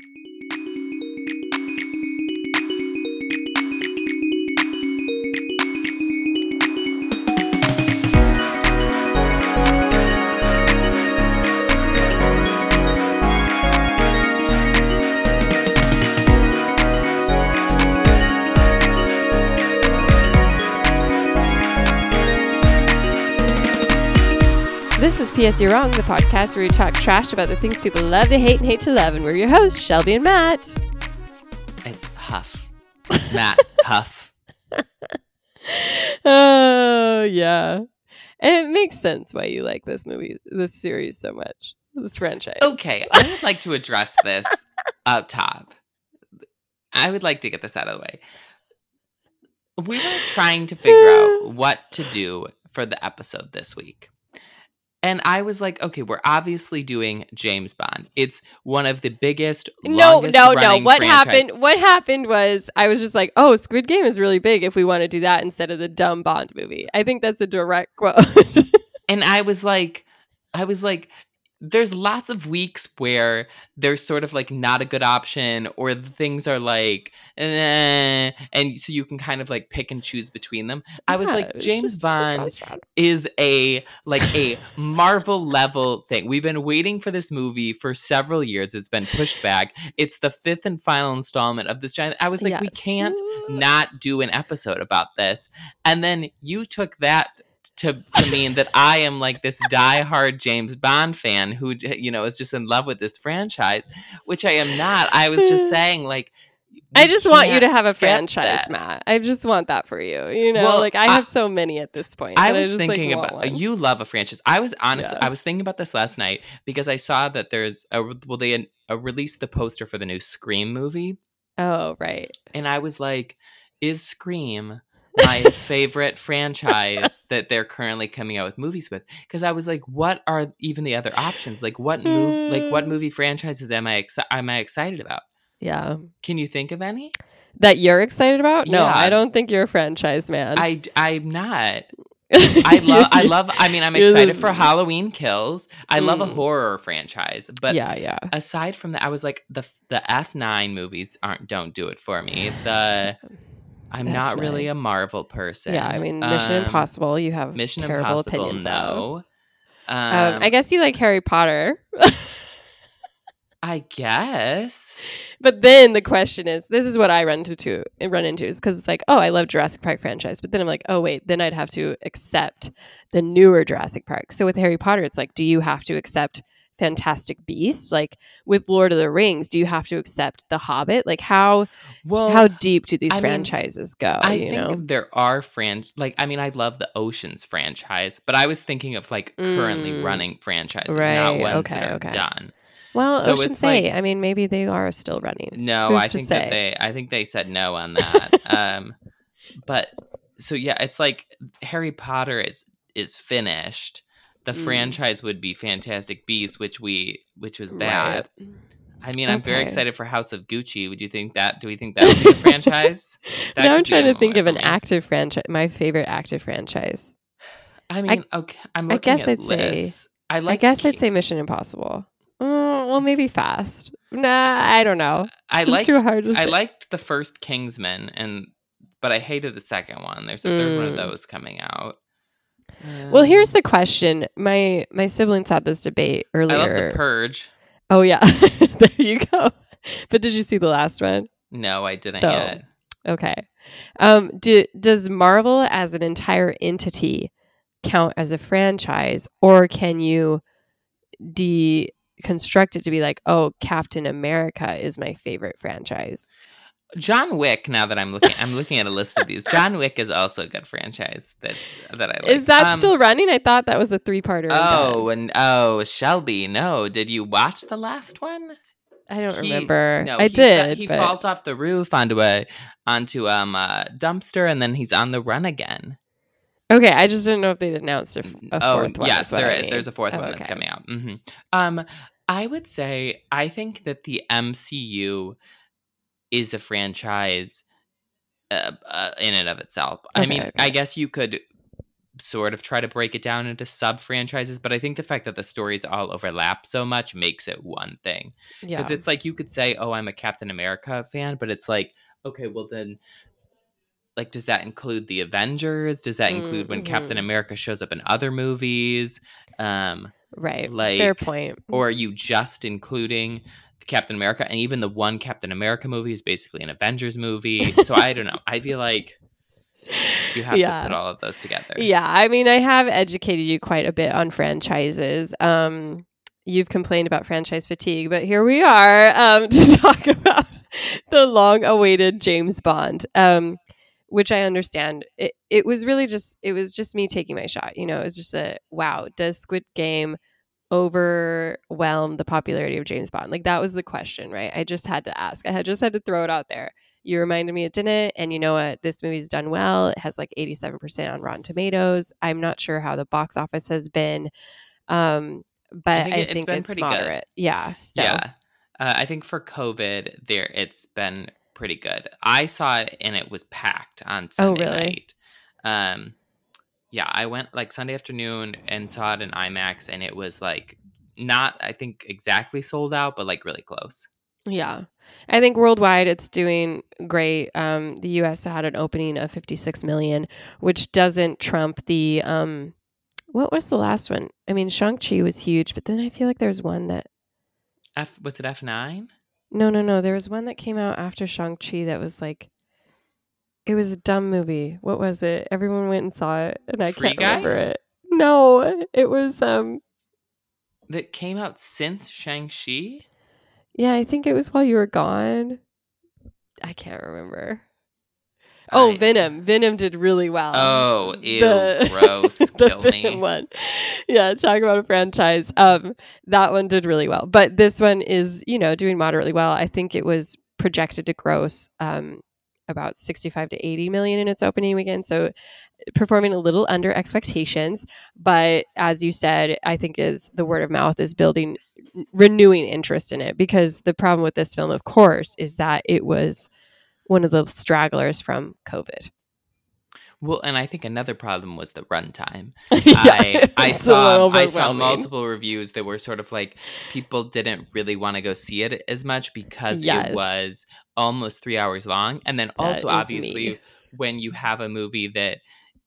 This PS You're Wrong, the podcast where we talk trash about the things people love to hate and hate to love. And we're your hosts, Shelby and Matt. It's Huff. Matt Huff. Oh, yeah. And it makes sense why you like this movie, this series so much, this franchise. Okay, I would like to address this up top. I would like to get this out of the way. We were trying to figure out what to do for the episode this week. And I was like, okay, we're obviously doing James Bond. It's one of the biggest. No, no, no. What franchise- happened? What happened was I was just like, "Oh, Squid Game is really big. If we want to do that instead of the dumb Bond movie, I think that's a direct quote." And I was like, I was like, there's lots of weeks where there's sort of like not a good option, or the things are like, eh, and so you can kind of like pick and choose between them. I was like, James Bond is a like a Marvel level thing. We've been waiting for this movie for several years. It's been pushed back. It's the fifth and final installment of this giant. I was like, we can't not do an episode about this. And then you took that to to mean that I am like this diehard James Bond fan who you know is just in love with this franchise, which I am not. I was just saying like I just want you to have a franchise, this. Matt. I just want that for you. You know, Well, like I I- have so many at this point. I was just, thinking want about you love a franchise. I was honestly, Yeah. I was thinking about this last night because I saw that there's a well they uh, released the poster for the new Scream movie, Oh, right. and I was like, is Scream my favorite franchise that they're currently coming out with movies with? Because I was like, what are even the other options? Like what move, like what movie franchises am I exci- am I excited about? Yeah. Can you think of any? That you're excited about? No, Yeah. I don't think you're a franchise man. I I'm not. I love I love I mean I'm excited for Halloween Kills. I love a Mm. horror franchise, but yeah, yeah. aside from that I was like the the F9 movies aren't don't do it for me. The I'm not really a Marvel person. Yeah, I mean, Mission Um, Impossible. You have Mission terrible Impossible opinions no. Um, Um, I guess you like Harry Potter. I guess. But then the question is, this is what I run into to run into is because it's like, oh, I love Jurassic Park franchise, but then I'm like, oh wait, then I'd have to accept the newer Jurassic Park. So with Harry Potter, it's like, do you have to accept Fantastic Beasts? Like with Lord of the Rings, do you have to accept The Hobbit? Like how Well, how deep do these I mean, franchises go? I you think know, there are fran like I mean I love the Oceans franchise, but I was thinking of like currently Mm. running franchises, Right, not ones okay, that are okay. done. well, so Ocean's it's like- I mean, maybe they are still running. No, Who's I think say? that they I think they said no on that. um but so yeah, it's like Harry Potter is is finished. The Mm. franchise would be Fantastic Beasts, which we which was bad. Right. I mean, I'm very excited for House of Gucci. Would you think that? Do we think that would be a franchise? That now I'm trying to think of an active franchise. My favorite active franchise. I mean, okay, I'm I guess I'd say- I like. I guess I'd say Mission Impossible. Mm, well, maybe Fast. Nah, I don't know. I It's liked. too hard to I say. liked the first Kingsman, and but I hated the second one. There's a third one of Mm. those coming out. Well, here's the question. My my siblings had this debate I earlier. love the Purge. oh yeah, there you go. But did you see the last one? No, I didn't So, yet. Okay. Um, do, does Marvel as an entire entity count as a franchise, or can you deconstruct it to be like, oh, Captain America is my favorite franchise? John Wick. Now that I'm looking, I'm looking at a list of these. John Wick is also a good franchise. That's that I like. Is that Um, still running? I thought that was a three parter. Oh, and oh, Shelby. No, did you watch the last one? I don't He- remember. No, I he did. He but falls off the roof onto a onto um a dumpster, and then he's on the run again. Okay, I just didn't know if they'd announced a oh, fourth one. yes, there is. mean. There's a fourth Oh, one that's coming out. hmm Um, I would say I think that the MCU is a franchise uh, uh, in and of itself. I mean, okay. I guess you could sort of try to break it down into sub franchises, but I think the fact that the stories all overlap so much makes it one thing. Yeah. Because it's like you could say, "Oh, I'm a Captain America fan," but it's like, okay, well then, like, does that include the Avengers? Does that include when Captain Mhm. America shows up in other movies? Um, right. Like, Fair point. or are you just including Captain America? And even the one Captain America movie is basically an Avengers movie. so I don't know. I feel like you have Yeah. to put all of those together. Yeah, I mean, I have educated you quite a bit on franchises. Um, you've complained about franchise fatigue, but here we are um, to talk about the long-awaited James Bond, um, which I understand. It, it was really just it was just me taking my shot. You know, it was just a wow. Does Squid Game overwhelm the popularity of James Bond? Like that was the question, right? I just had to ask. I had just had to throw it out there. You reminded me it didn't, and you know what? This movie's done well. It has like eighty-seven percent on Rotten Tomatoes. I'm not sure how the box office has been, um, but I think it- it's been it's pretty good. moderate. Yeah. So Yeah. Uh, I think for COVID, there it's been pretty good. I saw it and it was packed on Sunday Oh, really? night. Um, yeah, I went like Sunday afternoon and saw it in IMAX, and it was like not, I think, exactly sold out, but like really close. Yeah. I think worldwide it's doing great. Um, the US had an opening of 56 million, which doesn't trump the um what was the last one? I mean, Shang-Chi was huge, but then I feel like there's one that F was it F nine? no, no, no. There was one that came out after Shang-Chi that was like it was a dumb movie. What was it? Everyone went and saw it and I Free can't Guy? remember it. No, it was um That came out since Shang Chi. yeah, I think it was while you were gone. I can't remember. Oh, Venom. Venom did really well. Oh, ew, gross. the Kill Venom me. one. Yeah, talk about a franchise. Um, that one did really well, but this one is, you know, doing moderately well. I think it was projected to gross um, about 65 to 80 million in its opening weekend, so performing a little under expectations. But as you said, I think is the word of mouth is building, renewing interest in it because the problem with this film, of course, is that it was one of the stragglers from COVID. Well, and I think another problem was the runtime. Yeah, I I saw I saw multiple reviews that were sort of like people didn't really want to go see it as much because Yes. it was almost three hours long, and then That also obviously me. when you have a movie that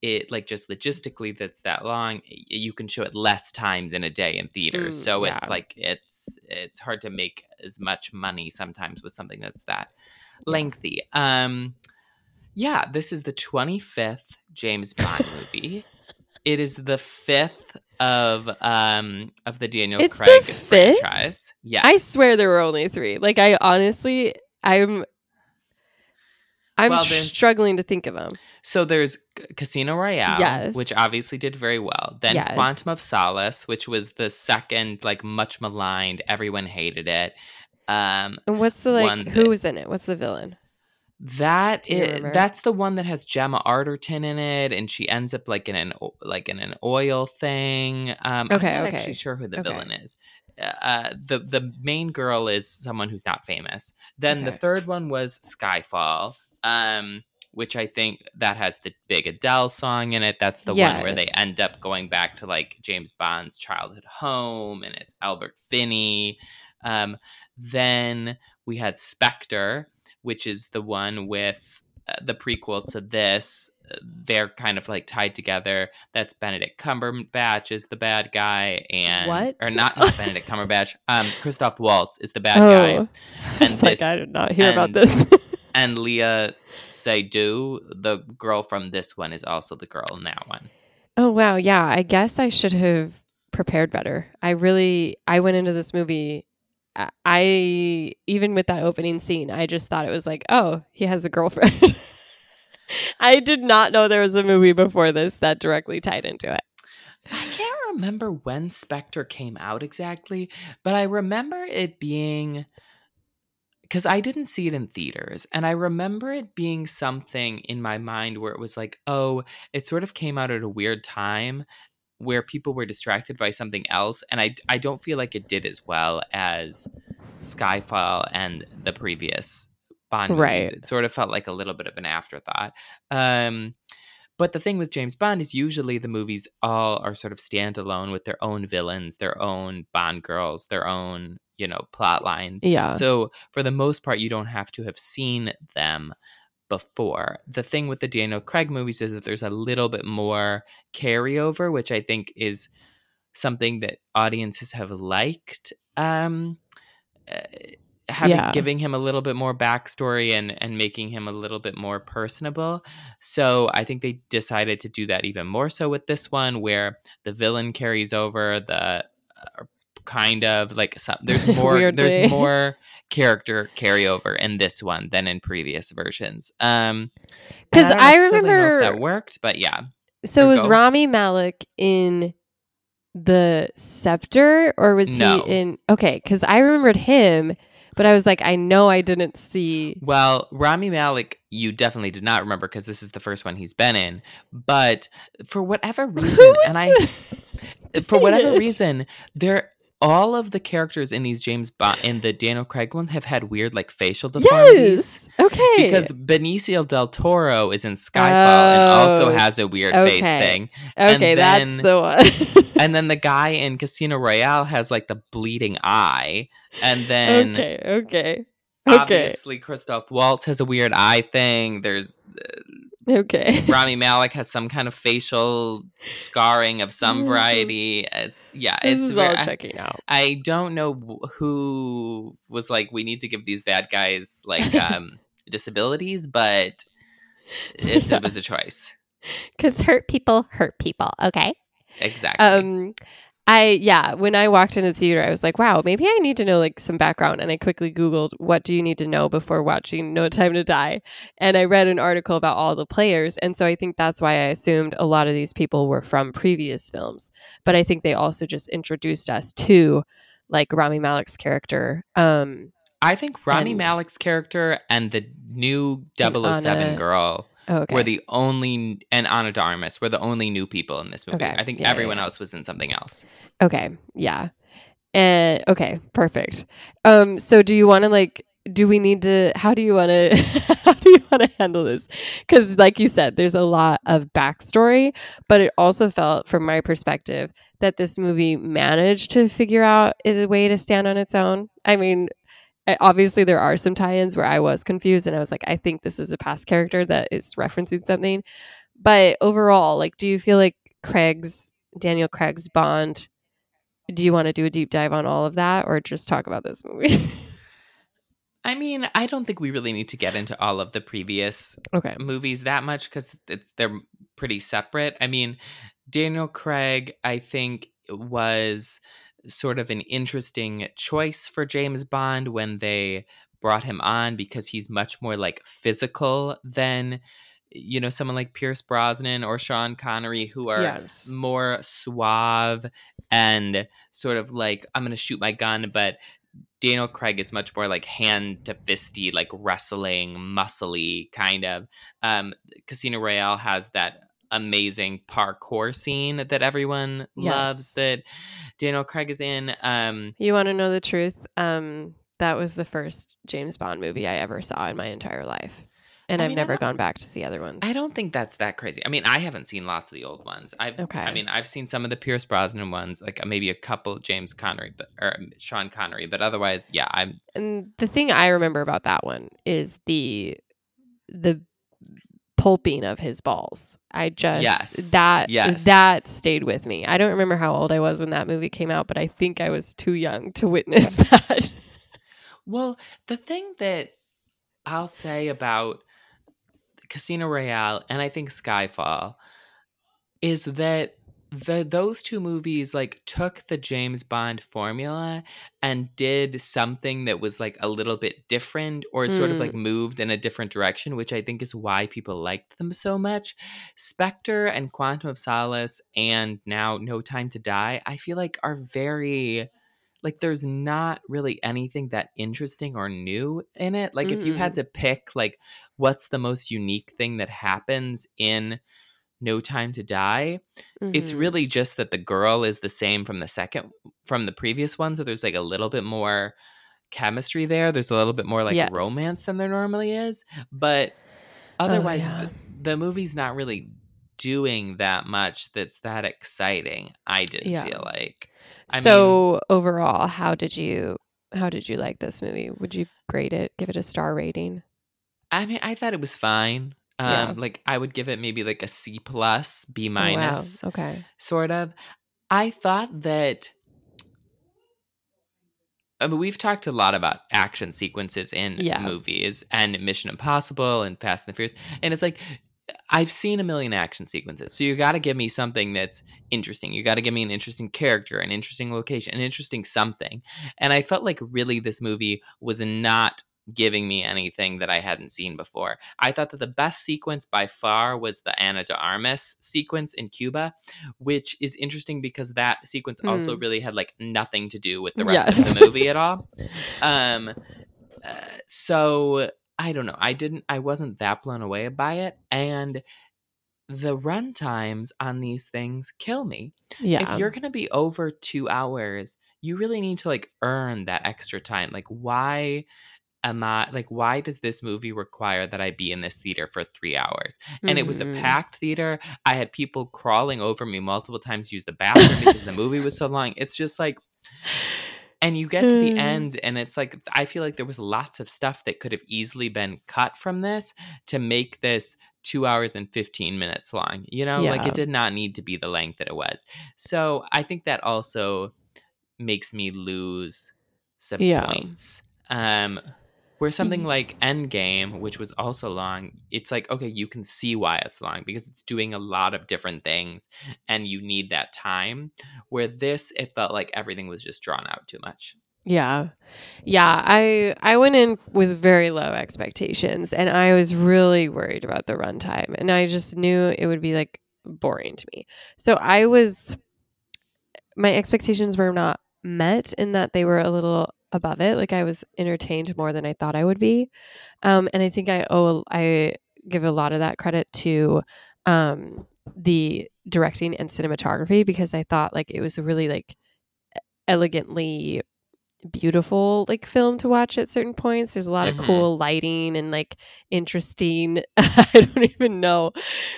it like just logistically that's that long, you can show it less times in a day in theaters. Mm, so yeah. it's like it's it's hard to make as much money sometimes with something that's that lengthy. Um yeah, this is the 25th James Bond movie. It is the fifth of um of the Daniel It's the Craig fifth? franchise. Yeah, I swear there were only three. Like I honestly, I'm, I'm Well, struggling to think of them. So there's Casino Royale, Yes. which obviously did very well. Then Yes. Quantum of Solace, which was the second, like much maligned. Everyone hated it. Um, And what's the like? Who that- was in it? What's the villain? That Do you i- remember? that's the one that has Gemma Arterton in it, and she ends up like in an like in an oil thing. Um, Okay, I'm not okay. actually sure who the Okay. villain is. Uh, the the main girl is someone who's not famous. Then the third one was Skyfall, um, which I think that has the big Adele song in it. That's the one where they end up going back to like James Bond's childhood home, and it's Albert Finney. Um, then we had Spectre, which is the one with uh, the prequel to this. They're kind of like tied together. That's Benedict Cumberbatch is the bad guy, and What? or not not Benedict Cumberbatch. Um, Christoph Waltz is the bad oh, guy, I was And like, I did not hear about this. and Léa Seydoux, the girl from this one, is also the girl in that one. oh wow, yeah. I guess I should have prepared better. I really, I went into this movie. I- even with that opening scene, I just thought it was like, oh, he has a girlfriend. I did not know there was a movie before this that directly tied into it. I can't remember when Spectre came out exactly, but I remember it being because I didn't see it in theaters, and I remember it being something in my mind where it was like, oh, it sort of came out at a weird time where people were distracted by something else, and I I don't feel like it did as well as Skyfall and the previous Bond movies. Right. It sort of felt like a little bit of an afterthought. Um, but the thing with James Bond is usually the movies all are sort of standalone with their own villains, their own Bond girls, their own, you know, plot lines. Yeah. So for the most part, you don't have to have seen them before. The thing with the Daniel Craig movies is that there's a little bit more carryover, which I think is something that audiences have liked. Um, uh, having Yeah. giving him a little bit more backstory and and making him a little bit more personable. So I think they decided to do that even more so with this one, where the villain carries over the. Uh, kind of like some, there's more there's more character carryover in this one than in previous versions um don't I if remember- that worked but yeah So was go. Rami Malek in the Scepter or was No. he in Okay, cuz I remembered him, but I was like I know I didn't see Well, Rami Malek, you definitely did not remember because this is the first one he's been in. But for whatever reason, and I, for whatever reason, there all of the characters in these James Bond in the Daniel Craig ones have had weird like facial deformities. Yes. Okay. Because Benicio del Toro is in Skyfall and also Oh, has a weird face thing. okay, then- that's the one. And then the guy in Casino Royale has like the bleeding eye. And then okay, okay. Okay. obviously Christoph Waltz has a weird eye thing. There's uh, Okay. Rami Malek has some kind of facial scarring of some variety. It's yeah, this it's is all I, checking out. I don't know who was like we need to give these bad guys like um disabilities, but it's, Yeah. it was a choice. Cuz hurt people hurt people, okay? Exactly. Um I yeah, when I walked into the theater, I was like, wow, maybe I need to know like some background. And I quickly Googled what do you need to know before watching No Time to Die. And I read an article about all the players. And so I think that's why I assumed a lot of these people were from previous films. But I think they also just introduced us to like Rami Malek's character. Um I think Rami and- Malek's character and the new 007 Anna- girl oh, okay. were the only and Ana de Armas were the only new people in this movie. Okay. I think Yeah, everyone yeah. else was in something else. Okay. Yeah. And okay, perfect. Um so do you want to like do we need to how do you want to how do you want to handle this? Cuz like you said there's a lot of backstory, but it also felt from my perspective that this movie managed to figure out a way to stand on its own. I mean, I- obviously there are some tie-ins where I was confused and I was like I think this is a past character that is referencing something. But overall, like do you feel like Craig's Daniel Craig's Bond do you want to do a deep dive on all of that or just talk about this movie? I mean, I don't think we really need to get into all of the previous okay. movies that much because it's they're pretty separate. I mean, Daniel Craig, I think, was sort of an interesting choice for James Bond when they brought him on because he's much more like physical than you know someone like Pierce Brosnan or Sean Connery who are Yes. more suave and sort of like I'm going to shoot my gun but Daniel Craig is much more like hand to fisty, like wrestling, muscly kind of. Um, Casino Royale has that amazing parkour scene that everyone Yes. loves that Daniel Craig is in. Um, You want to know the truth? Um that was the first James Bond movie I ever saw in my entire life. And I I've mean, never gone back to see other ones. I don't think that's that crazy. I mean, I haven't seen lots of the old ones. I've, Okay. I mean, I've seen some of the Pierce Brosnan ones, like uh, maybe a couple James Connery, but or um, Sean Connery, but otherwise, yeah, I'm and the thing I remember about that one is the the pulping of his balls. I just Yes. that Yes. that stayed with me. I don't remember how old I was when that movie came out, but I think I was too young to witness that. Well, the thing that I'll say about Casino Royale and I think Skyfall is that the those two movies like took the James Bond formula and did something that was like a little bit different or sort of Mm. like moved in a different direction, which I think is why people liked them so much. Spectre and Quantum of Solace and now No Time to Die, I feel like are very like there's not really anything that interesting or new in it. Like if you had to pick like what's the most unique thing that happens in No Time to Die, it's Mhm. really just that the girl is the same from the second from the previous one, so there's like a little bit more chemistry there. There's a little bit more like Yes. romance than there normally is, but otherwise yeah. the, the movie's not really doing that much that's that exciting. I didn't Yeah. feel like. I mean- so overall, how did you how did you like this movie? Would you grade it? Give it a star rating? I mean, I thought it was fine. Um, Yeah. like I would give it maybe like a C plus, B Oh, wow. minus, Okay. sort of. I thought that. I mean, we've talked a lot about action sequences in Yeah. movies and Mission Impossible and Fast and the Furious, and it's like I've seen a million action sequences, so you got to give me something that's interesting. You got to give me an interesting character, an interesting location, an interesting something. And I felt like really this movie was not giving me anything that I hadn't seen before. I thought that the best sequence by far was the Ana de Armas sequence in Cuba, which is interesting because that sequence also really had like nothing to do with the rest of the movie at all. Um, uh, so I don't know. I didn't. I wasn't that blown away by it, and the run times on these things kill me. Yeah. If you're gonna be over two hours, you really need to like earn that extra time. Like, why? Am I like why does this movie require that I be in this theater for three hours? And it was a Mhm. packed theater. I had people crawling over me multiple times use the bathroom because the movie was so long. It's just like and you get to the Mm. end and it's like i feel like there was lots of stuff that could have easily been cut from this to make this two hours and 15 minutes long you know like it did not need to be the length that it was so i think that also makes me lose some Yeah. points um where something Ye- like Endgame, which was also long, it's like, okay, you can see why it's long because it's doing a lot of different things and you need that time. Where this, it felt like everything was just drawn out too much. Yeah. Yeah, I I went in with very low expectations and I was really worried about the runtime and I just knew it would be like boring to me. So I was my expectations were not met in that they were a little above it. Like I was entertained more than I thought I would be. Um and I think I owe I give a lot of that credit to um the directing and cinematography because I thought like it was really like elegantly beautiful like film to watch at certain points. There's a lot Mhm. of cool lighting and like interesting I don't even know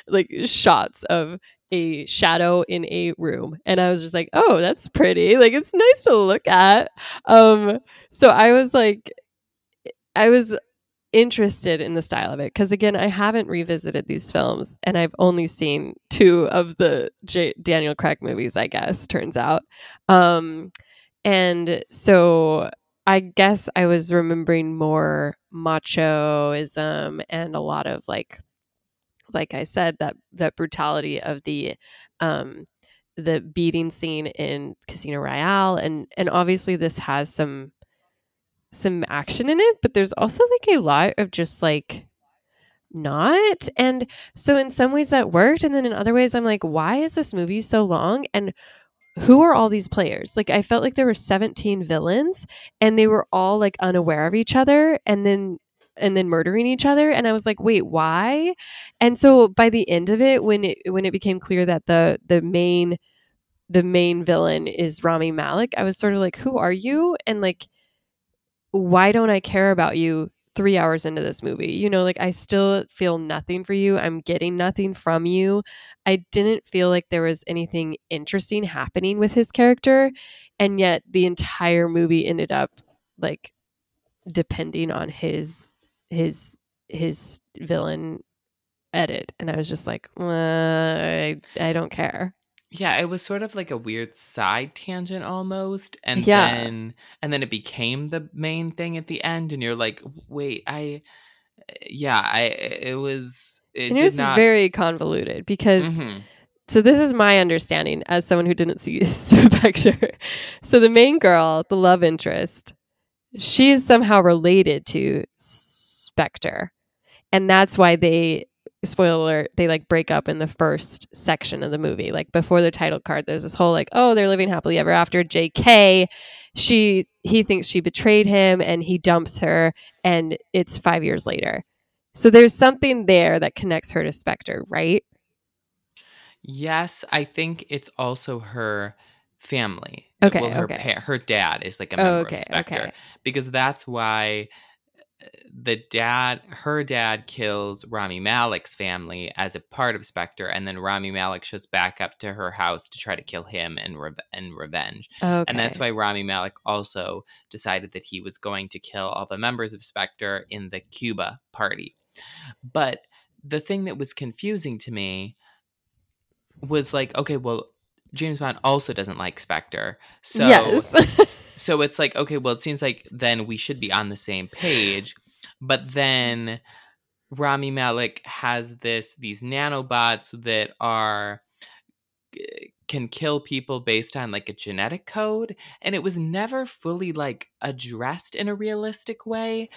like shots of a shadow in a room and I was just like, "Oh, that's pretty. Like it's nice to look at." Um so I was like I was interested in the style of it because again i haven't revisited these films and i've only seen two of the J- daniel craig movies i guess turns out um and so i guess i was remembering more machoism and a lot of like like i said that that brutality of the um the beating scene in casino royale and and obviously this has some some action in it, but there's also like a lot of just like not. And so in some ways that worked. And then in other ways, I'm like, why is this movie so long? And who are all these players? Like, I felt like there were 17 villains and they were all like unaware of each other and then and then murdering each other and i was like wait why and so by the end of it when it when it became clear that the the main the main villain is rami malek i was sort of like who are you and like why don't I care about you three hours into this movie? You know, like I still feel nothing for you. I'm getting nothing from you. I didn't feel like there was anything interesting happening with his character. And yet the entire movie ended up like depending on his his his villain edit. And I was just like, "Uh, I, I don't care. Yeah, it was sort of like a weird side tangent almost, and Yeah. then and then it became the main thing at the end, and you're like, wait, I, yeah, I, it was, it and it was not. very convoluted because Mhm. so this is my understanding as someone who didn't see the picture So the main girl, the love interest, she is somehow related to Spectre. And that's why they spoiler alert, they like break up in the first section of the movie. Like before the title card, there's this whole like, oh, they're living happily ever after. JK, she he thinks she betrayed him and he dumps her and it's five years later. So there's something there that connects her to Spectre, right? Yes, I think it's also her family. Okay, well, her okay. pa- her dad is like a Oh, member okay, of Spectre okay. because that's why the dad, her dad kills Rami Malek's family as a part of Spectre, and then Rami Malek shows back up to her house to try to kill him and, re- and revenge. Okay. And that's why Rami Malek also decided that he was going to kill all the members of Spectre in the Cuba party. But the thing that was confusing to me was like, okay, well, James Bond also doesn't like Spectre. So yes. so it's like, okay, well, it seems like then we should be on the same page. But then Rami Malek has this these nanobots that are can kill people based on like a genetic code and it was never fully like addressed in a realistic way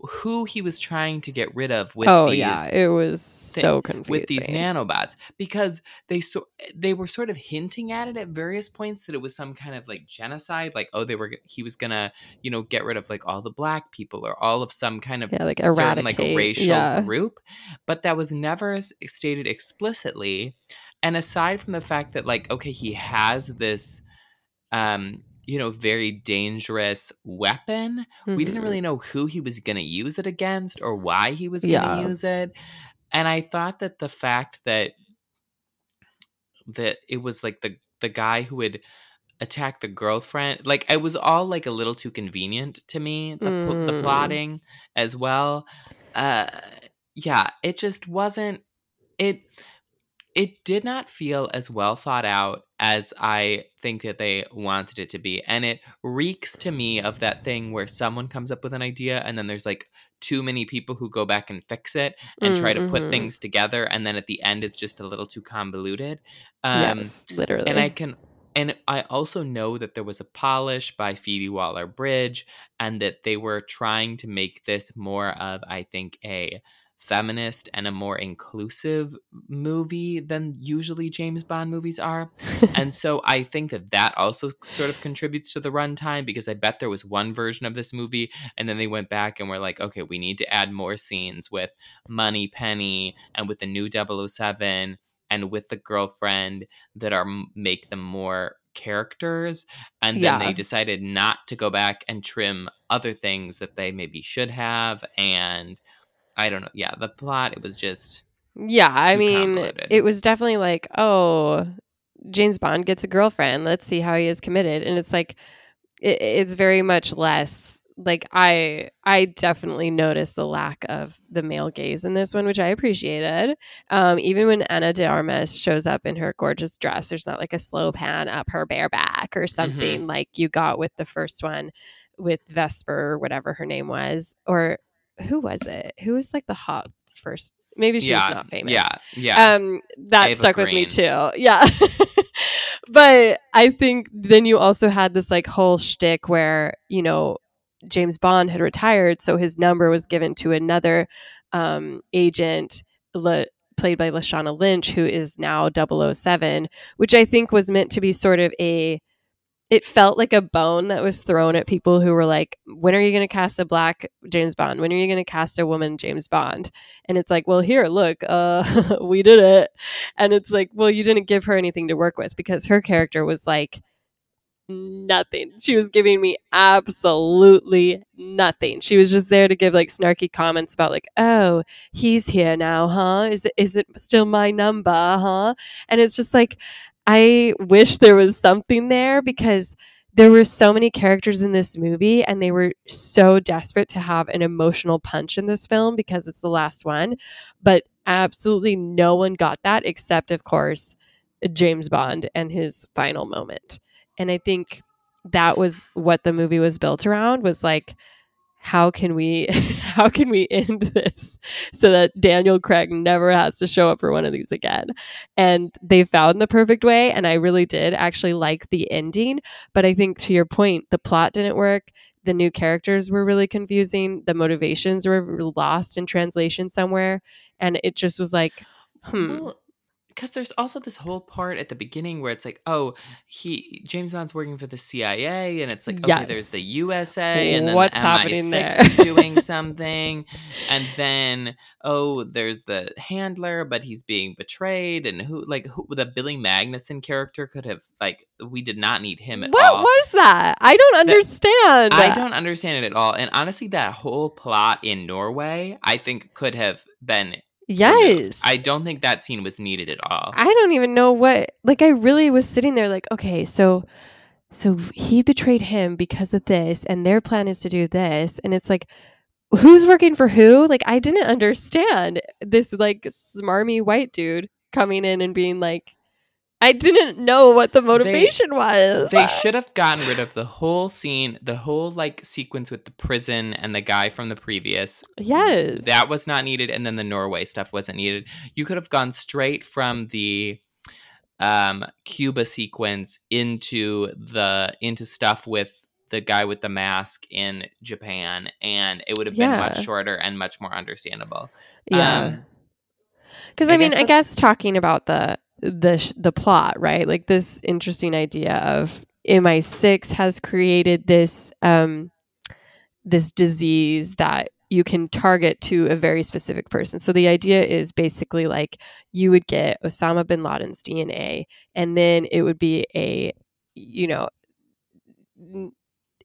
who he was trying to get rid of with oh these yeah, it was so confusing. with these nanobots because they so they were sort of hinting at it at various points that it was some kind of like genocide like oh they were he was gonna you know get rid of like all the black people or all of some kind of Yeah, like certain, like racial yeah. group but that was never stated explicitly and aside from the fact that like okay he has this um you know very dangerous weapon we didn't really know who he was going to use it against or why he was going to Yeah. use it and i thought that the fact that that it was like the the guy who would attack the girlfriend like it was all like a little too convenient to me the, pl- the Mm. plotting as well uh yeah it just wasn't it it did not feel as well thought out as I think that they wanted it to be. And it reeks to me of that thing where someone comes up with an idea and then there's like too many people who go back and fix it and try to put Mhm. things together. And then at the end, it's just a little too convoluted. Um, yes, literally. and I can. And I also know that there was a polish by Phoebe Waller-Bridge, and that they were trying to make this more of, I think, a feminist and a more inclusive movie than usually James Bond movies are. And so I think that that also sort of contributes to the runtime because I bet there was one version of this movie and then they went back and were like, okay, we need to add more scenes with Moneypenny and with the new 007 and with the girlfriend that are make them more characters and then Yeah. they decided not to go back and trim other things that they maybe should have and I don't know. Yeah, the plot it was just yeah, I mean, convoluted. it was definitely like, oh, James Bond gets a girlfriend. Let's see how he is committed. And it's like, it, it's very much less like I I definitely noticed the lack of the male gaze in this one, which I appreciated. Um, even when Ana de Armas shows up in her gorgeous dress, there's not like a slow pan up her bare back or something like you got with the first one with Vesper or whatever her name was, or who was it? Who was like the hot first? Maybe she yeah, was not famous. Yeah, yeah. Um, that Ava stuck with me too. Yeah. but I think then you also had this like whole shtick where, you know, James Bond had retired, so his number was given to another um, agent La- played by Lashana Lynch, who is now 007, which I think was meant to be sort of a it felt like a bone that was thrown at people who were like, when are you going to cast a black James Bond? When are you going to cast a woman James Bond? And it's like, well, here, look, uh, we did it. And it's like, well, you didn't give her anything to work with because her character was like nothing. She was giving me absolutely nothing. She was just there to give like snarky comments about like, oh, he's here now, huh? Is it is it still my number, huh? And it's just like, I wish there was something there because there were so many characters in this movie and they were so desperate to have an emotional punch in this film because it's the last one. But absolutely no one got that except, of course, James Bond and his final moment. And I think that was what the movie was built around was like, how can we how can we end this so that Daniel Craig never has to show up for one of these again? And they found the perfect way and I really did actually like the ending, but I think to your point the plot didn't work. The new characters were really confusing. The motivations were lost in translation somewhere and it just was like hmm Well, because there's also this whole part at the beginning where it's like, oh, he James Bond's working for the CIA, and it's like, okay, Yes. there's the USA, and then What's the happening MI6 there? is doing something, and then oh, there's the handler, but he's being betrayed, and who like who the Billy Magnussen character could have like we did not need him at what all. What was that? I don't understand. I don't understand it at all, and honestly, that whole plot in Norway, I think, could have been Yes. I don't think that scene was needed at all. I don't even know what like I really was sitting there like, okay, so so he betrayed him because of this and their plan is to do this and it's like who's working for who? Like I didn't understand this like smarmy white dude coming in and being like I didn't know what the motivation was. They should have gotten rid of the whole scene, the whole like sequence with the prison and the guy from the previous. yes. That was not needed, and then the Norway stuff wasn't needed. You could have gone straight from the um Cuba sequence into the into stuff with the guy with the mask in Japan, and it would have been Yeah. much shorter and much more understandable. Yeah. Um, Because I I, mean, guess I guess talking about the the sh- the plot, right? Like this interesting idea of MI6 has created this um this disease that you can target to a very specific person. So the idea is basically like you would get Osama bin Laden's DNA and then it would be a you know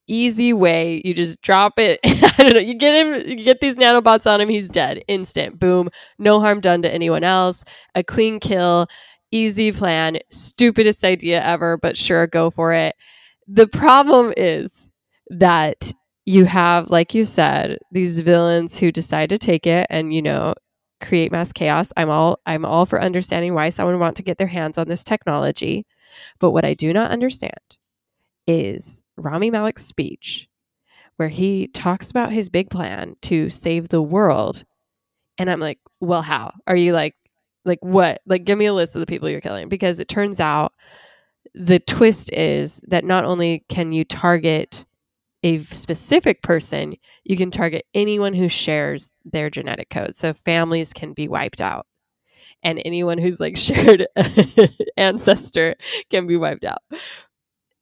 easy way you just drop it i don't know you get him you get these nanobots on him he's dead instant boom no harm done to anyone else a clean kill easy plan stupidest idea ever but sure go for it. The problem is that you have like you said these villains who decide to take it and you know create mass chaos. I'm all i'm all for understanding why someone want to get their hands on this technology. But what i do not understand is rami malek's speech where he talks about his big plan to save the world. And i'm like well how? Are you like like what like give me a list of the people you're killing because it turns out the twist is that not only can you target a specific person, you can target anyone who shares their genetic code. So families can be wiped out. And anyone who's like shared ancestor can be wiped out.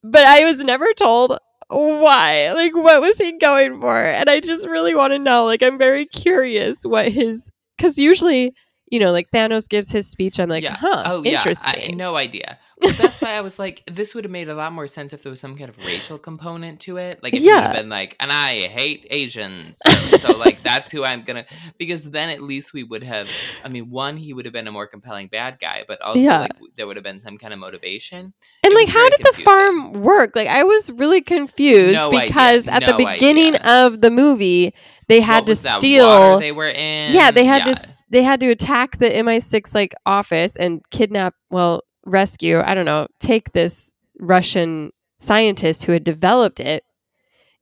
But I was never told why. Like what was he going for? And I just really want to know. Like I'm very curious what his cuz usually, you know, like Thanos gives his speech I'm like, Yeah. "Huh, oh yeah, I, interesting." no idea. But that's why I was like, this would have made a lot more sense if there was some kind of racial component to it. Like if you would have Yeah. been like, and I hate Asians, so like that's who I'm gonna. Because then at least we would have. I mean, one, he would have been a more compelling bad guy, but also Yeah. like there would have been some kind of motivation. And It like, how did the farm work? Like, I was really confused No idea. because at the beginning idea. of the movie, they had to steal. they were in. yeah, they had Yeah. to. They had to attack the MI6 like office and kidnap. Well, rescue. I don't know. Take this Russian scientist who had developed it,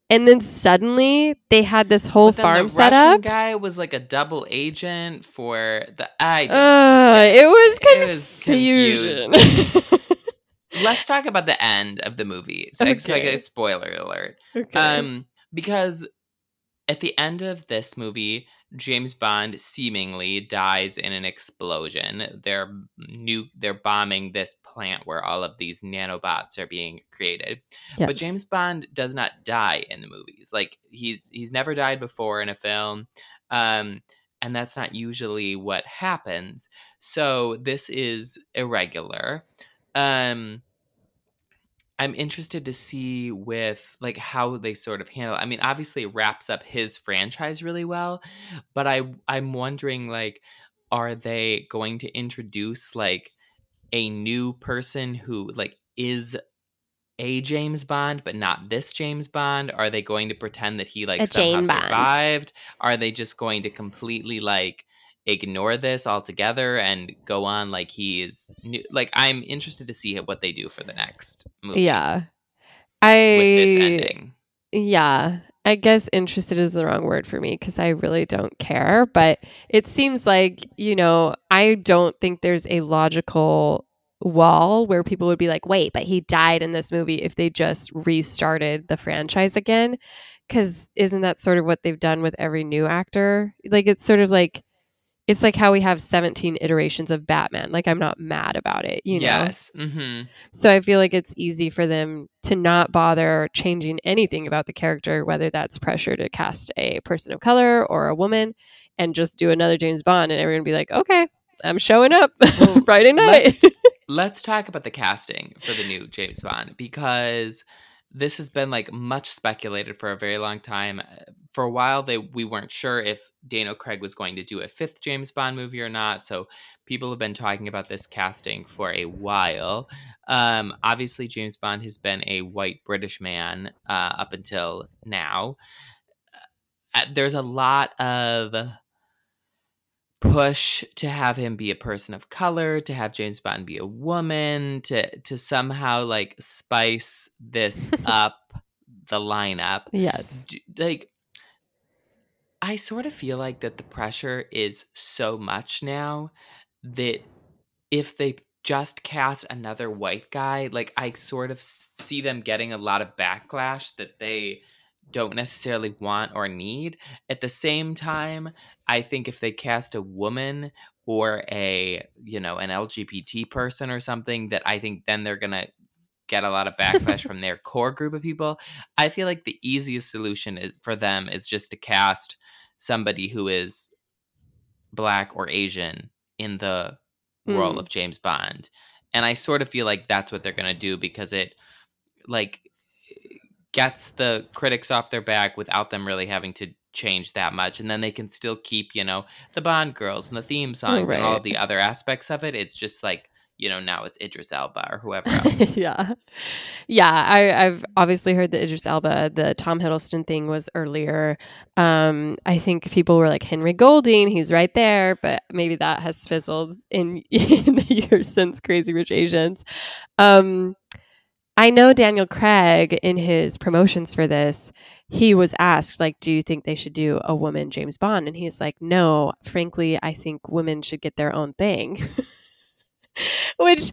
and then suddenly they had this whole farm the set Russian up. guy was like a double agent for the. I. Uh, it was It was confusion. Let's talk about the end of the movie. So, it's like Okay. a spoiler alert. okay. Um, because at the end of this movie, James Bond seemingly dies in an explosion. They're new. They're bombing this plant where all of these nanobots are being created. But James Bond does not die in the movies. Like he's he's never died before in a film. Um and that's not usually what happens. So this is irregular. Um I'm interested to see with like how they sort of handle. I mean, obviously it wraps up his franchise really well, but I I'm wondering like are they going to introduce like a new person who like is a James Bond, but not this James Bond? Are they going to pretend that he like A somehow survived? Are they just going to completely like ignore this altogether and go on like he's new? Like I'm interested to see what they do for the next movie. yeah, with this I ending. yeah. I guess interested is the wrong word for me because I really don't care. But it seems like, you know, I don't think there's a logical wall where people would be like, wait, but he died in this movie if they just restarted the franchise again. Because isn't that sort of what they've done with every new actor? Like, it's sort of like it's like how we have 17 iterations of Batman. Like I'm not mad about it, you know. yes. hmm So I feel like it's easy for them to not bother changing anything about the character, whether that's pressure to cast a person of color or a woman, and just do another James Bond, and everyone be like, "Okay, I'm showing up Well, Friday night." Let's talk about the casting for the new James Bond because this has been like much speculated for a very long time. For a while, they we weren't sure if Daniel Craig was going to do a fifth James Bond movie or not. So people have been talking about this casting for a while. Um, obviously, James Bond has been a white British man uh, up until now. Uh, there's a lot of push to have him be a person of color, to have James Bond be a woman, to to somehow like spice this up the lineup. yes. D- Like I sort of feel like that the pressure is so much now that if they just cast another white guy, like I sort of see them getting a lot of backlash that they don't necessarily want or need. At the same time, I think if they cast a woman or a, you know, an LGBT person or something that I think then they're going to get a lot of backlash from their core group of people. I feel like the easiest solution is for them is just to cast somebody who is black or Asian in the role Mm. of James Bond. And I sort of feel like that's what they're going to do because it like gets the critics off their back without them really having to change that much and then they can still keep, you know, the Bond girls and the theme songs and all the other aspects of it. It's just like, you know, now it's Idris Elba or whoever else. yeah. Yeah. I, I've obviously heard the Idris Elba, the Tom Hiddleston thing was earlier. Um, I think people were like, Henry Golding, he's right there, but maybe that has fizzled in, in the years since Crazy Rich Asians. Um, I know Daniel Craig in his promotions for this, he was asked, like, do you think they should do a woman James Bond? And he's like, no, frankly, I think women should get their own thing. Which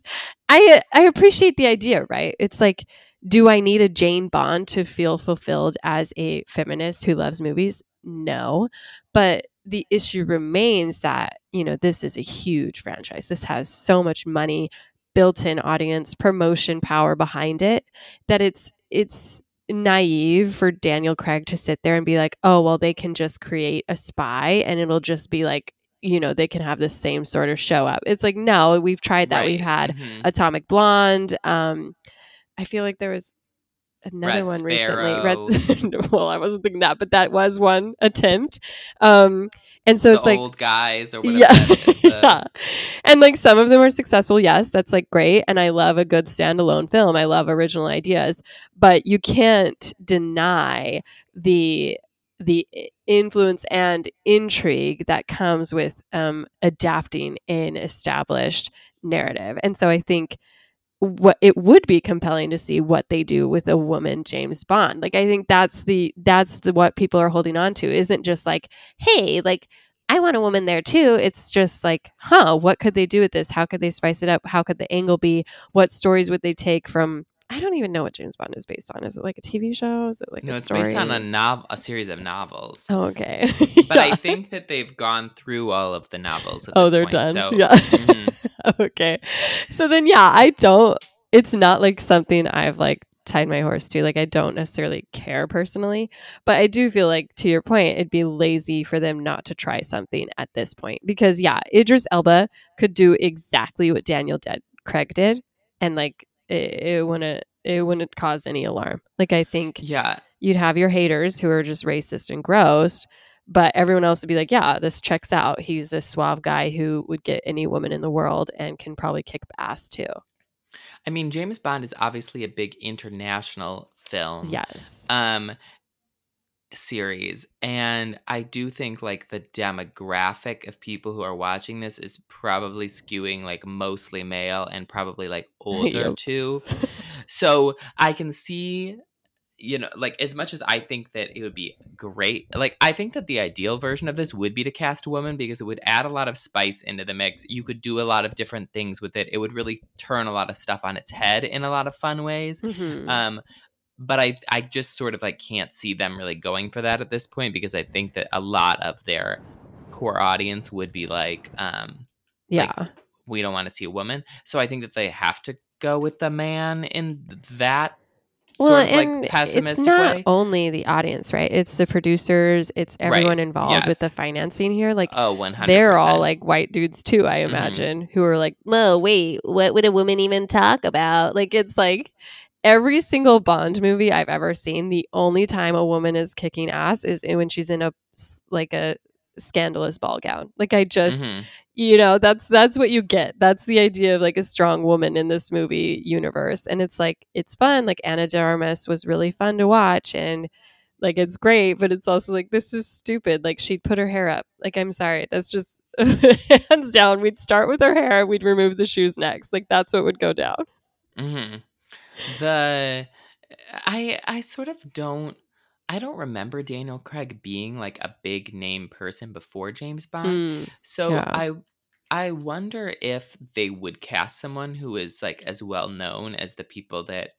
I I appreciate the idea, right? It's like, do I need a Jane Bond to feel fulfilled as a feminist who loves movies? No. But the issue remains that, you know, this is a huge franchise. This has so much money, built-in audience, promotion power behind it that it's it's naive for Daniel Craig to sit there and be like, "Oh, well they can just create a spy and it'll just be like, you know, they can have the same sort of show up." It's like, "No, we've tried that. We've Right. had Mhm. Atomic Blonde. Um, I feel like there was another Red one Sparrow. recently. Red. well, I wasn't thinking that, but that was one attempt. Um, and so the it's like, old guys or whatever. yeah, the- yeah, and like some of them are successful. Yes, that's like great, and I love a good standalone film. I love original ideas, but you can't deny the the influence and intrigue that comes with um, adapting an established narrative. And so I think what it would be compelling to see what they do with a woman James Bond. Like I think that's the that's the what people are holding on to isn't just like, hey, like I want a woman there too. It's just like, huh, what could they do with this? How could they spice it up? How could the angle be? What stories would they take from I don't even know what James Bond is based on. Is it like a TV show? Is it like no, a it's story? based on a novel, a series of novels. Oh, okay. But Yeah. I think that they've gone through all of the novels. Oh, they're point, done. So, yeah. mhm. okay. So then, yeah, I don't. It's not like something I've like tied my horse to. Like I don't necessarily care personally, but I do feel like to your point, it'd be lazy for them not to try something at this point because yeah, Idris Elba could do exactly what Daniel did, Craig did, and like it, it wouldn't it wouldn't cause any alarm. Like I think yeah, you'd have your haters who are just racist and gross, but everyone else would be like, yeah, this checks out. He's a suave guy who would get any woman in the world and can probably kick ass too. I mean, James Bond is obviously a big international film. Yes. Um, series and i do think like the demographic of people who are watching this is probably skewing like mostly male and probably like older Yep. too so i can see you know like as much as i think that it would be great like i think that the ideal version of this would be to cast a woman because it would add a lot of spice into the mix you could do a lot of different things with it it would really turn a lot of stuff on its head in a lot of fun ways Mhm. um, but I I just sort of like can't see them really going for that at this point because I think that a lot of their core audience would be like, um, Yeah. Like, we don't want to see a woman. So I think that they have to go with the man in that well, sort of and like it's pessimistic not way. only the audience, right? It's the producers, it's Right. everyone involved with the financing here. Like 100%. they're all like white dudes too, I Mhm. imagine, who are like, "No, wait, what would a woman even talk about?" Like it's like every single Bond movie I've ever seen, the only time a woman is kicking ass is when she's in a like a scandalous ball gown. Like I just, Mhm. you know, that's that's what you get. That's the idea of like a strong woman in this movie universe, and it's like it's fun. Like Ana de Armas was really fun to watch, and like it's great, but it's also like this is stupid. Like she'd put her hair up. Like I'm sorry, that's just hands down. We'd start with her hair, we'd remove the shoes next. Like that's what would go down. hmm The I I sort of don't I don't remember Daniel Craig being like a big name person before James Bond. Mm, So yeah. I I wonder if they would cast someone who is like as well known as the people that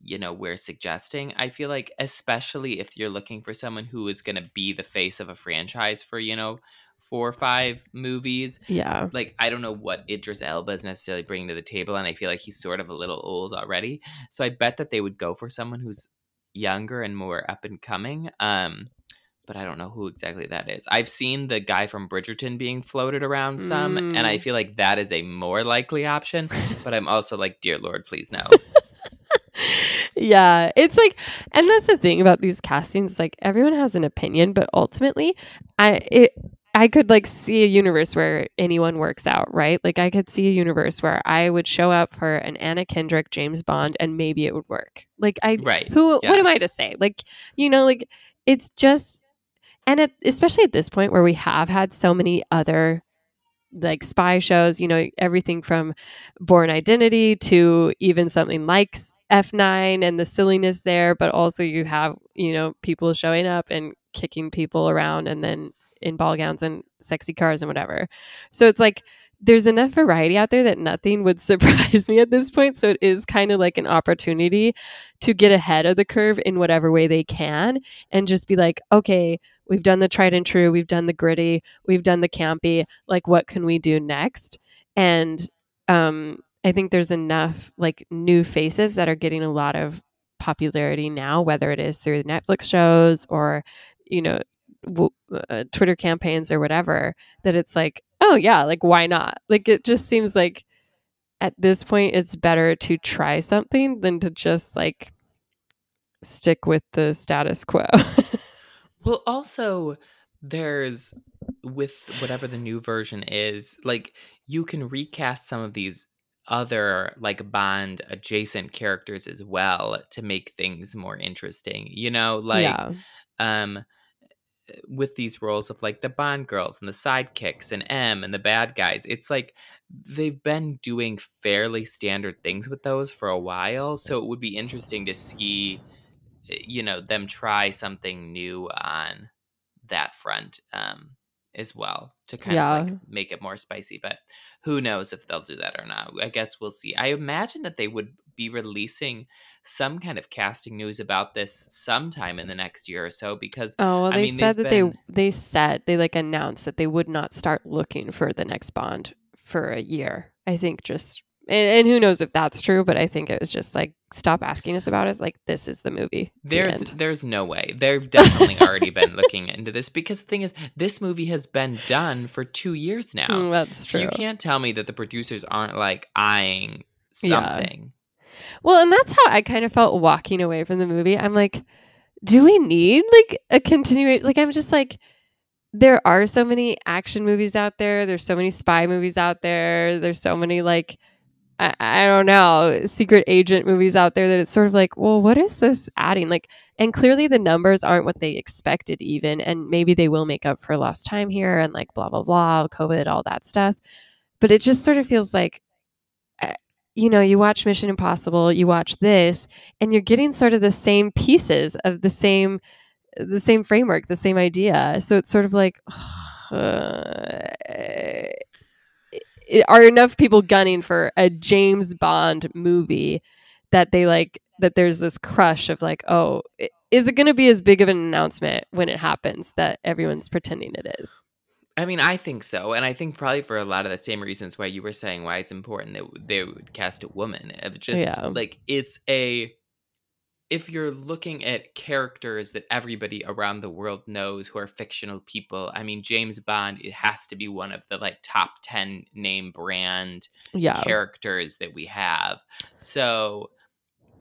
you know we're suggesting. I feel like especially if you're looking for someone who is going to be the face of a franchise for, you know, four or five movies, yeah. like I don't know what Idris Elba is necessarily bringing to the table, and I feel like he's sort of a little old already. So I bet that they would go for someone who's younger and more up and coming. Um, but I don't know who exactly that is. I've seen the guy from Bridgerton being floated around some, and I Mm. feel like that is a more likely option. But I'm also like, dear Lord, please no. yeah, it's like, and that's the thing about these castings. Like everyone has an opinion, but ultimately, I it I could like see a universe where anyone works out, right? Like I could see a universe where I would show up for an Anna Kendrick James Bond, and maybe it would work. Like I, Right. who? What am I Yes. to say? Like you know, like it's just, and it, especially at this point where we have had so many other like spy shows, you know, everything from Bourne Identity to even something like F9 and the silliness there, but also you have, you know, people showing up and kicking people around and then in ball gowns and sexy cars and whatever. So it's like there's enough variety out there that nothing would surprise me at this point. So it is kind of like an opportunity to get ahead of the curve in whatever way they can and just be like, okay, we've done the tried and true, we've done the gritty, we've done the campy. Like, what can we do next? And um, I think there's enough like new faces that are getting a lot of popularity now, whether it is through Netflix shows or, you know, w- uh, Twitter campaigns or whatever, that it's like, oh yeah, like why not? Like it just seems like at this point it's better to try something than to just like stick with the status quo. Well, also, there's with whatever the new version is, like you can recast some of these other like Bond adjacent characters as well to make things more interesting. You know, like yeah. um with these roles of like the Bond girls and the sidekicks and M and the bad guys. It's like they've been doing fairly standard things with those for a while, so it would be interesting to see eh, you know them try something new on that front um as well to kind Yeah. of like make it more spicy but who knows if they'll do that or not i guess we'll see i imagine that they would be releasing some kind of casting news about this sometime in the next year or so because Oh well, I they mean, said that been- they they said they like announced that they would not start looking for the next Bond for a year. I think just and, and who knows if that's true, but I think it was just like stop asking us about it. It's like this is the movie. There's end. there's no way. They've definitely already been looking into this because the thing is, this movie has been done for two years now. Mm, that's So true. you can't tell me that the producers aren't like eyeing Yeah. something. Well, and that's how I kind of felt walking away from the movie. I'm like, do we need like a continuation? Like, I'm just like, there are so many action movies out there. There's so many spy movies out there. There's so many like, I, I don't know, secret agent movies out there that it's sort of like, well, what is this adding? Like, and clearly the numbers aren't what they expected, even. And maybe they will make up for lost time here and like blah, blah, blah, COVID, all that stuff. But it just sort of feels like, uh, you know, you watch Mission Impossible, you watch this, and you're getting sort of the same pieces of the same the same framework, the same idea. So it's sort of like uh, are enough people gunning for a James Bond movie that they like that there's this crush of like, oh, is it going to be as big of an announcement when it happens that everyone's pretending it is? I mean, I think so, and I think probably for a lot of the same reasons why you were saying why it's important that they would cast a woman. Of just Yeah. like it's a if you're looking at characters that everybody around the world knows who are fictional people. I mean, James Bond it has to be one of the like top 10 name brand Yeah. characters that we have. So,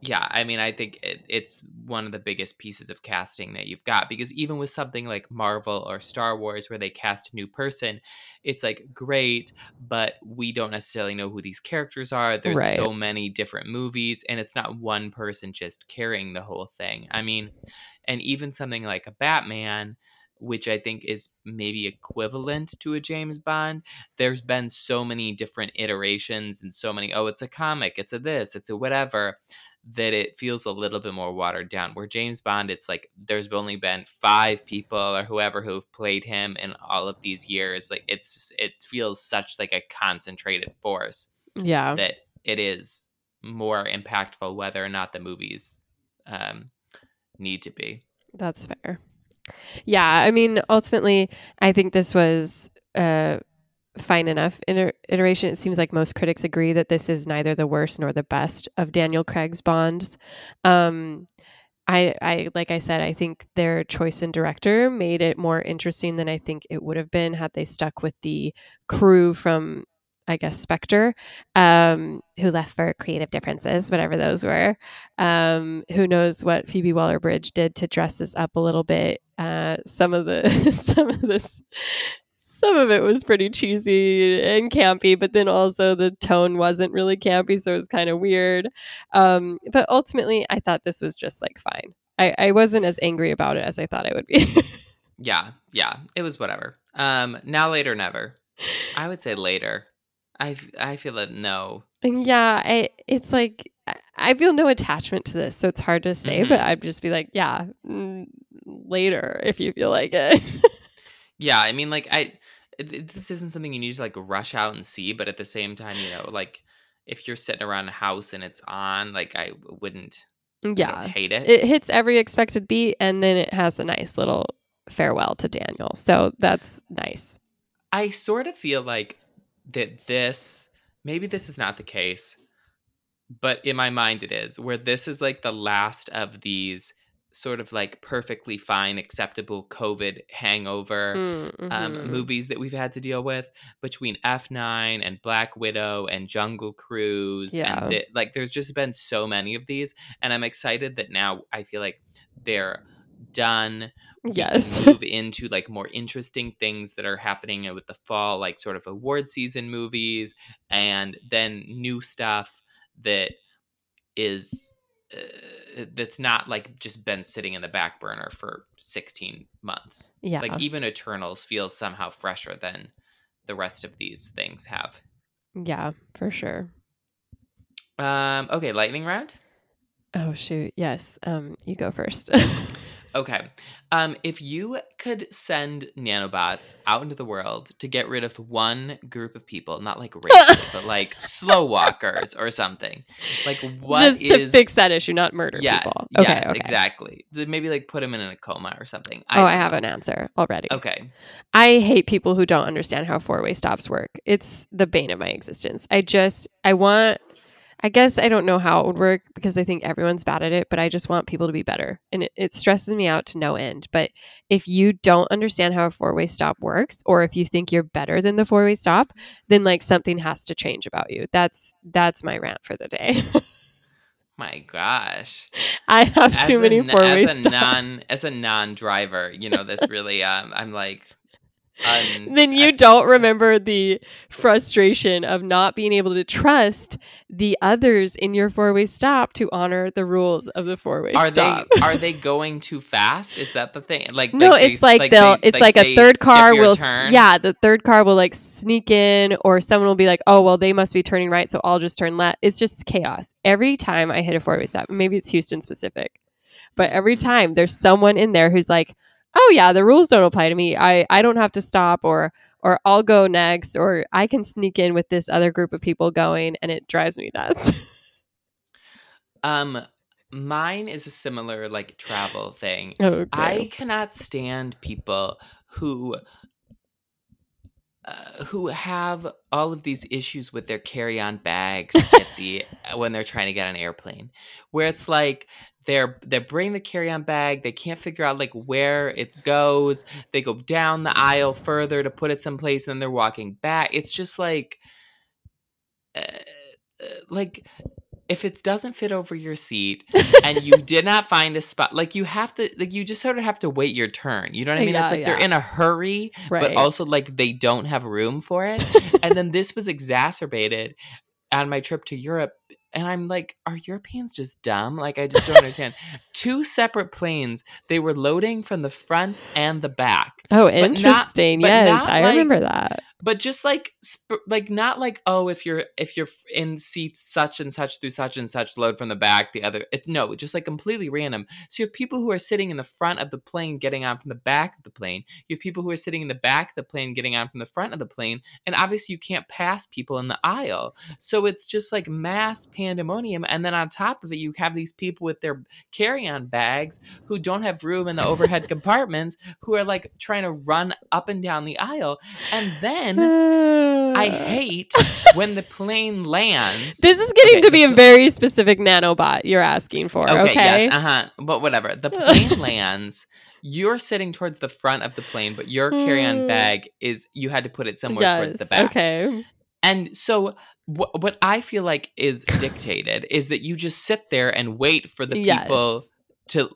yeah, I mean, I think it, it's one of the biggest pieces of casting that you've got because even with something like Marvel or Star Wars, where they cast a new person, it's like great, but we don't necessarily know who these characters are. There's Right. so many different movies, and it's not one person just carrying the whole thing. I mean, and even something like a Batman. Which I think is maybe equivalent to a James Bond there's been so many different iterations and so many oh it's a comic it's a this it's a whatever that it feels a little bit more watered down where james bond it's like there's only been five people or whoever who've played him in all of these years like it's it feels such like a concentrated force Yeah. that it is more impactful whether or not the movies um need to be That's fair. Yeah, I mean, ultimately, I think this was uh, fine enough iter- iteration. It seems like most critics agree that this is neither the worst nor the best of Daniel Craig's Bonds. Um, I, I, like I said, I think their choice in director made it more interesting than I think it would have been had they stuck with the crew from, I guess, Spectre, um, who left for creative differences, whatever those were. Um, who knows what Phoebe Waller-Bridge did to dress this up a little bit. Uh, some of the some of this some of it was pretty cheesy and campy, but then also the tone wasn't really campy, so it was kind of weird. Um, but ultimately, I thought this was just like fine. I, I wasn't as angry about it as I thought I would be. yeah yeah it was whatever um now later never i would say later i i feel that no yeah, I, it's like I- feel no attachment to this, so it's hard to say. But Mhm. I'd just be like, yeah, later if you feel like it. Yeah, I mean, like I, this isn't something you need to like rush out and see, but at the same time, you know, like if you're sitting around a house and it's on, like I wouldn't, mm, I don't yeah, hate it. it hits every expected beat, and then it has a nice little farewell to Daniel. So that's nice. I sort of feel like that this, maybe this is not the case, but in my mind it is, where this is like the last of these sort of like perfectly fine, acceptable COVID hangover. Um, mhm. movies that we've had to deal with between F9 and Black Widow and Jungle Cruise. Yeah. And the, like, there's just been so many of these. And I'm excited that now I feel like they're done. We Yes. move into like more interesting things that are happening with the fall, like sort of award season movies, and then new stuff that is. Uh, that's not like just been sitting in the back burner for 16 months yeah. like even Eternals feels somehow fresher than the rest of these things have. yeah, for sure. Um, okay, lightning round. Oh shoot. Yes. Um, you go first. Okay. Um, if you could send nanobots out into the world to get rid of one group of people, not like racial, but like slow walkers or something, like what is Just to fix that issue, not murder yes, people. Okay. yes, okay. exactly. Maybe like put them in a coma or something. Oh, I have know. an answer already. Okay. I hate people who don't understand how four way stops work. It's the bane of my existence. I just, I want, I guess I don't know how it would work because I think everyone's bad at it, but I just want people to be better. And it, it stresses me out to no end. But if you don't understand how a four way stop works, or if you think you're better than the four way stop, then like something has to change about you. That's, that's my rant for the day. My gosh. I have As too many four way as a stops. non as a non driver, you know, this really um I'm like un- then you don't remember the frustration of not being able to trust the others in your four-way stop to honor the rules of the four-way are stop. they are they going too fast? Is that the thing? Like no, they- it's like, they- they'll. it's like, they a third car will. turn? Yeah, the third car will like sneak in, or someone will be like, "Oh, well, they must be turning right, so I'll just turn left." It's just chaos every time I hit a four-way stop. Maybe it's Houston specific, but every time there's someone in there who's like, "Oh yeah, the rules don't apply to me. I I don't have to stop," or or I'll go next, or I can sneak in with this other group of people going, and it drives me nuts. Um, mine is a similar like travel thing. okay. I cannot stand people who uh, who have all of these issues with their carry-on bags at the when they're trying to get on an airplane, where it's like they're they bring the carry-on bag, they can't figure out like where it goes. They go down the aisle further to put it someplace, and then they're walking back. It's just like, uh, uh, like if it doesn't fit over your seat and you did not find a spot like you have to like you just sort of have to wait your turn you know what i mean Yeah, it's like they're in a hurry Right. but also like they don't have room for it and then this was exacerbated on my trip to europe and i'm like are europeans just dumb like i just don't understand two separate planes they were loading from the front and the back oh, interesting. but yes, not I like- remember that. But just like sp- like not like oh if you're if you're in seat such and such through such and such load from the back the other it, no just like completely random. So you have people who are sitting in the front of the plane getting on from the back of the plane. You have people who are sitting in the back of the plane getting on from the front of the plane and obviously you can't pass people in the aisle. So it's just like mass pandemonium and then on top of it you have these people with their carry-on bags who don't have room in the overhead compartments who are like trying to run up and down the aisle and then I hate when the plane lands. This is getting Okay, to be a very specific nanobot you're asking for. Okay. Okay, yes, uh huh. But whatever. The plane lands. You're sitting towards the front of the plane, but your carry-on Mm. bag is you had to put it somewhere towards the back. Okay. And so wh- what I feel like is dictated is that you just sit there and wait for the people to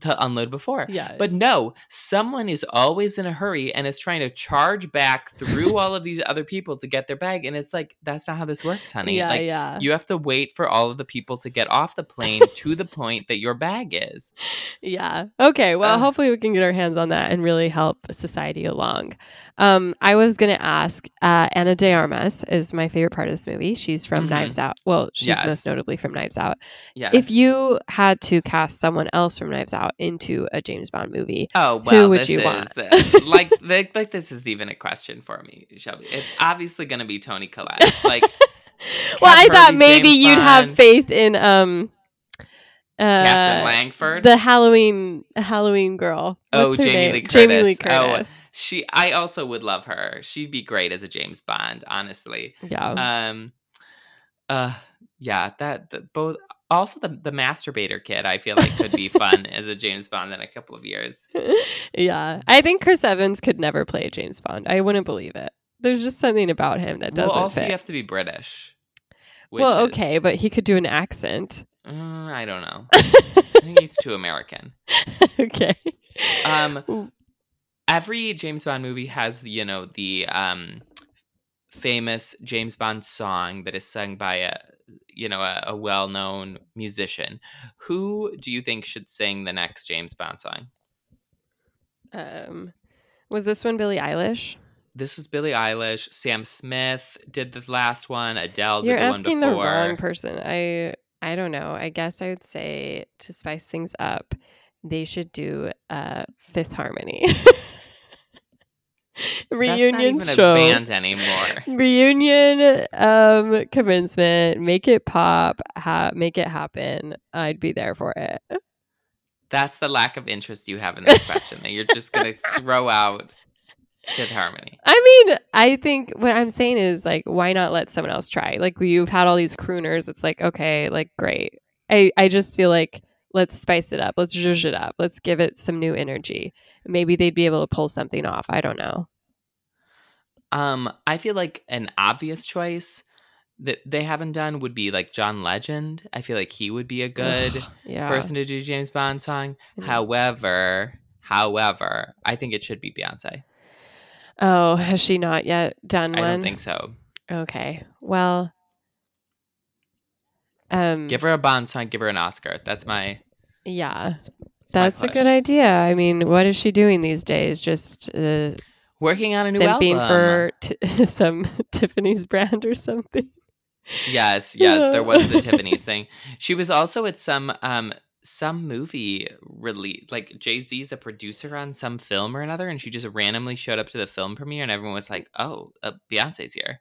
to unload before. Yeah. But no, someone is always in a hurry and is trying to charge back through all of these other people to get their bag. And it's like, that's not how this works, honey. Yeah, like, yeah. You have to wait for all of the people to get off the plane to the point that your bag is. Yeah. Okay. Well, Ugh. hopefully we can get our hands on that and really help society along. Um, I was going to ask uh, Ana de Armas is my favorite part of this movie. She's from Mhm. Knives Out. Well, she's Yes. most notably from Knives Out. Yes. If you had to cast someone else from Knives Out into a James Bond movie, Oh well, would this you is want? the- like, like like this is even a question for me, Shelby. It's obviously going to be Toni Collette. Like, well, I thought maybe James you'd have faith in um, uh, Katherine Langford. the Halloween Halloween girl. Oh, What's her Jamie name? Lee Jamie Lee Curtis. Oh, she, I also would love her. She'd be great as a James Bond, honestly. yeah. Um, uh, yeah, that the, both. Also, the the masturbator kid, I feel like could be fun as a James Bond in a couple of years. yeah. I think Chris Evans could never play James Bond. I wouldn't believe it. There's just something about him that doesn't also fit. you have to be British. well, is- okay, but he could do an accent. Mm, I don't know. I think he's too American. okay. Um, every James Bond movie has, you know, the um, famous James Bond song that is sung by a, you know, a, a well-known musician. Who do you think should sing the next James Bond song? Um, was this one Billie Eilish? This was Billie Eilish. Sam Smith did the last one. Adele did You're the asking one the wrong person. I I don't know. I guess I would say to spice things up, they should do uh, Fifth Harmony reunion That's not even show. a band anymore. reunion um commencement make it pop ha- make it happen i'd be there for it That's the lack of interest you have in this question. that you're just gonna throw out Fifth Harmony. i mean i think what i'm saying is like why not let someone else try like you've had all these crooners it's like okay like great i i just feel like let's spice it up let's zhuzh it up let's give it some new energy maybe they'd be able to pull something off i don't know Um, I feel like an obvious choice that they haven't done would be like John Legend. I feel like he would be a good Ugh, yeah person to do James Bond song. However, however, I think it should be Beyonce. oh has she not yet done I one I don't think so. okay well um Give her a Bond song. Give her an Oscar. That's my. Yeah That's my That's a good idea. I mean, what is she doing these days? Just uh, Working on a new simping album. for t- some Tiffany's brand or something. Yes, yes, there was the Tiffany's thing. She was also at some um some movie release like Jay-Z's a producer on some film or another and she just randomly showed up to the film premiere and everyone was like, "Oh, uh, Beyonce's here."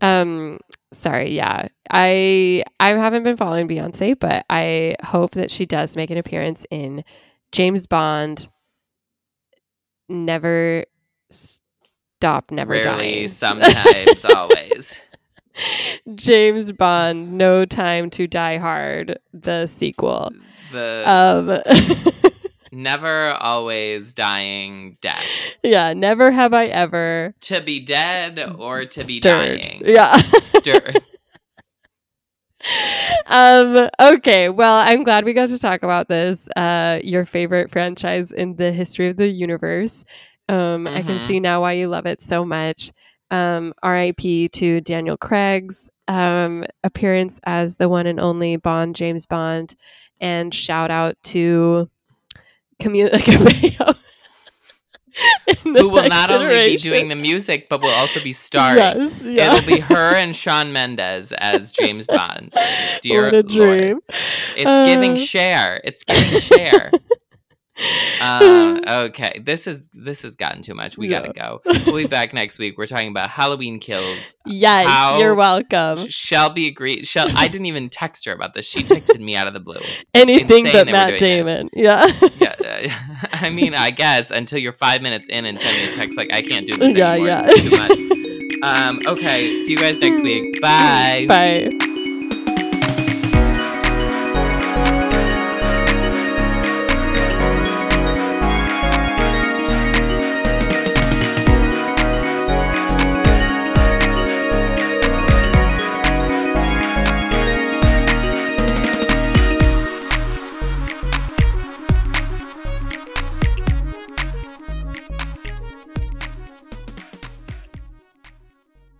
Um, sorry, yeah, I I haven't been following Beyonce, but I hope that she does make an appearance in James Bond. Never stop never Rarely, dying. sometimes, always. James Bond, No Time to Die Hard, the sequel. The Um, never always dying death. yeah, never have I ever To be dead or to be stirred. dying. Yeah. Stirred. um okay well i'm glad we got to talk about this uh your favorite franchise in the history of the universe um i can Mhm. see now why you love it so much um rip to daniel craig's um appearance as the one and only bond james bond and shout out to Camila Cabello Who will not only be doing the music, but will also be starring. Yes, yeah. It'll be her and Shawn Mendes as James Bond. Dear what a Lord. dream. It's giving Uh. share. It's giving share. Um, okay, this is this has gotten too much. We gotta go. We'll be back next week. We're talking about Halloween kills. yes, How- you're welcome. Sh- Shelby agreed. Shel- I didn't even text her about this. She texted me out of the blue. Anything insane but Matt doing this. Damon. Yeah. Yeah, uh, I mean, I guess until you're five minutes in and send me a text like I can't do this Yeah, anymore. yeah. It's too much. Um, okay, see you guys next week. Bye. Bye.